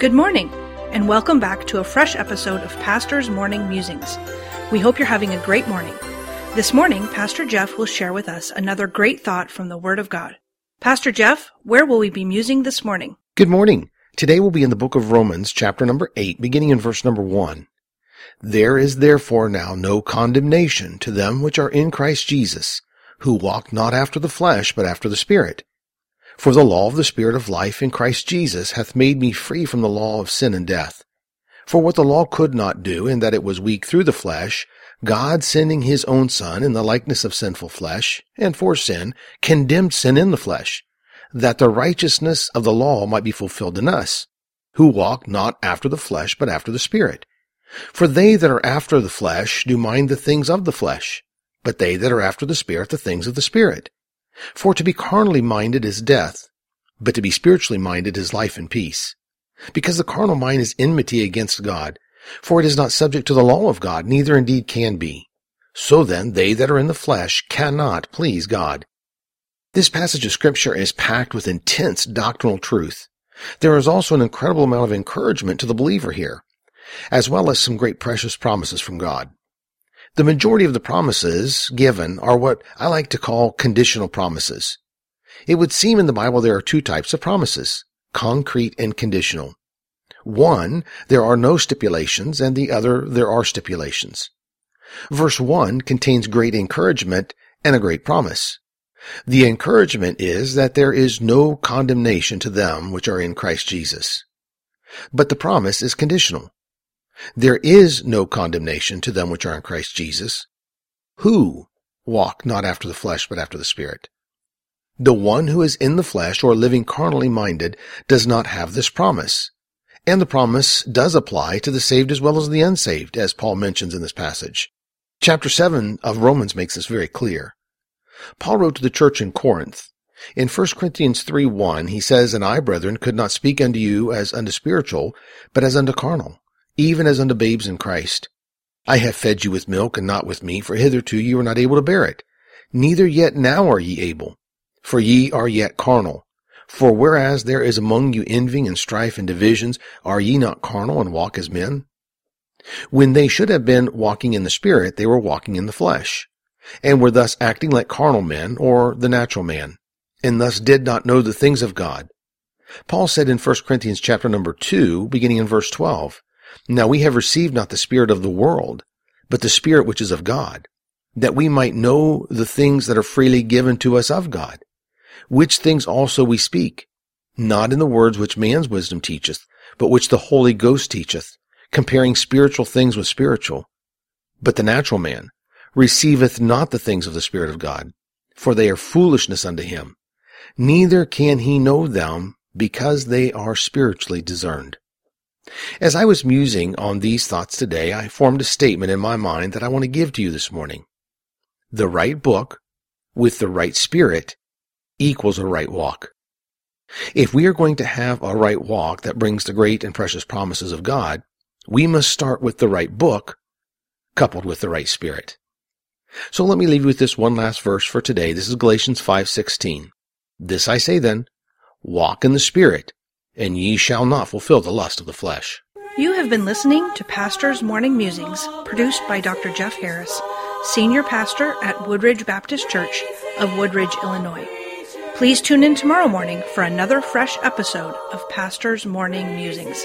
Good morning, and welcome back to a fresh episode of Pastor's Morning Musings. We hope you're having a great morning. This morning, Pastor Jeff will share with us another great thought from the Word of God. Pastor Jeff, where will we be musing this morning? Good morning. Today we'll be in the book of Romans, chapter number 8, beginning in verse number 1. There is therefore now no condemnation to them which are in Christ Jesus, who walk not after the flesh, but after the Spirit. For the law of the Spirit of life in Christ Jesus hath made me free from the law of sin and death. For what the law could not do, in that it was weak through the flesh, God sending his own Son in the likeness of sinful flesh, and for sin, condemned sin in the flesh, that the righteousness of the law might be fulfilled in us, who walk not after the flesh, but after the Spirit. For they that are after the flesh do mind the things of the flesh, but they that are after the Spirit the things of the Spirit. For to be carnally minded is death, but to be spiritually minded is life and peace. Because the carnal mind is enmity against God, for it is not subject to the law of God, neither indeed can be. So then, they that are in the flesh cannot please God. This passage of scripture is packed with intense doctrinal truth. There is also an incredible amount of encouragement to the believer here, as well as some great precious promises from God. The majority of the promises given are what I like to call conditional promises. It would seem in the Bible there are two types of promises, concrete and conditional. One, there are no stipulations, and the other, there are stipulations. Verse 1 contains great encouragement and a great promise. The encouragement is that there is no condemnation to them which are in Christ Jesus. But the promise is conditional. There is no condemnation to them which are in Christ Jesus, who walk not after the flesh, but after the Spirit. The one who is in the flesh or living carnally minded does not have this promise. And the promise does apply to the saved as well as the unsaved, as Paul mentions in this passage. Chapter 7 of Romans makes this very clear. Paul wrote to the church in Corinth. In 1 Corinthians 3 1, he says, And I, brethren, could not speak unto you as unto spiritual, but as unto carnal, even as unto babes in Christ. I have fed you with milk and not with meat, for hitherto you were not able to bear it. Neither yet now are ye able, for ye are yet carnal. For whereas there is among you envying and strife and divisions, are ye not carnal and walk as men? When they should have been walking in the Spirit, they were walking in the flesh, and were thus acting like carnal men, or the natural man, and thus did not know the things of God. Paul said in 1 Corinthians chapter number 2, beginning in verse 12, now we have received not the Spirit of the world, but the Spirit which is of God, that we might know the things that are freely given to us of God, which things also we speak, not in the words which man's wisdom teacheth, but which the Holy Ghost teacheth, comparing spiritual things with spiritual. But the natural man receiveth not the things of the Spirit of God, for they are foolishness unto him, neither can he know them because they are spiritually discerned. As I was musing on these thoughts today, I formed a statement in my mind that I want to give to you this morning. The right book with the right spirit equals a right walk. If we are going to have a right walk that brings the great and precious promises of God, we must start with the right book coupled with the right spirit. So let me leave you with this one last verse for today. This is Galatians 5:16. This I say then, walk in the spirit, and ye shall not fulfill the lust of the flesh. You have been listening to Pastor's Morning Musings, produced by Dr. Jeff Harris, Senior Pastor at Woodridge Baptist Church of Woodridge, Illinois. Please tune in tomorrow morning for another fresh episode of Pastor's Morning Musings.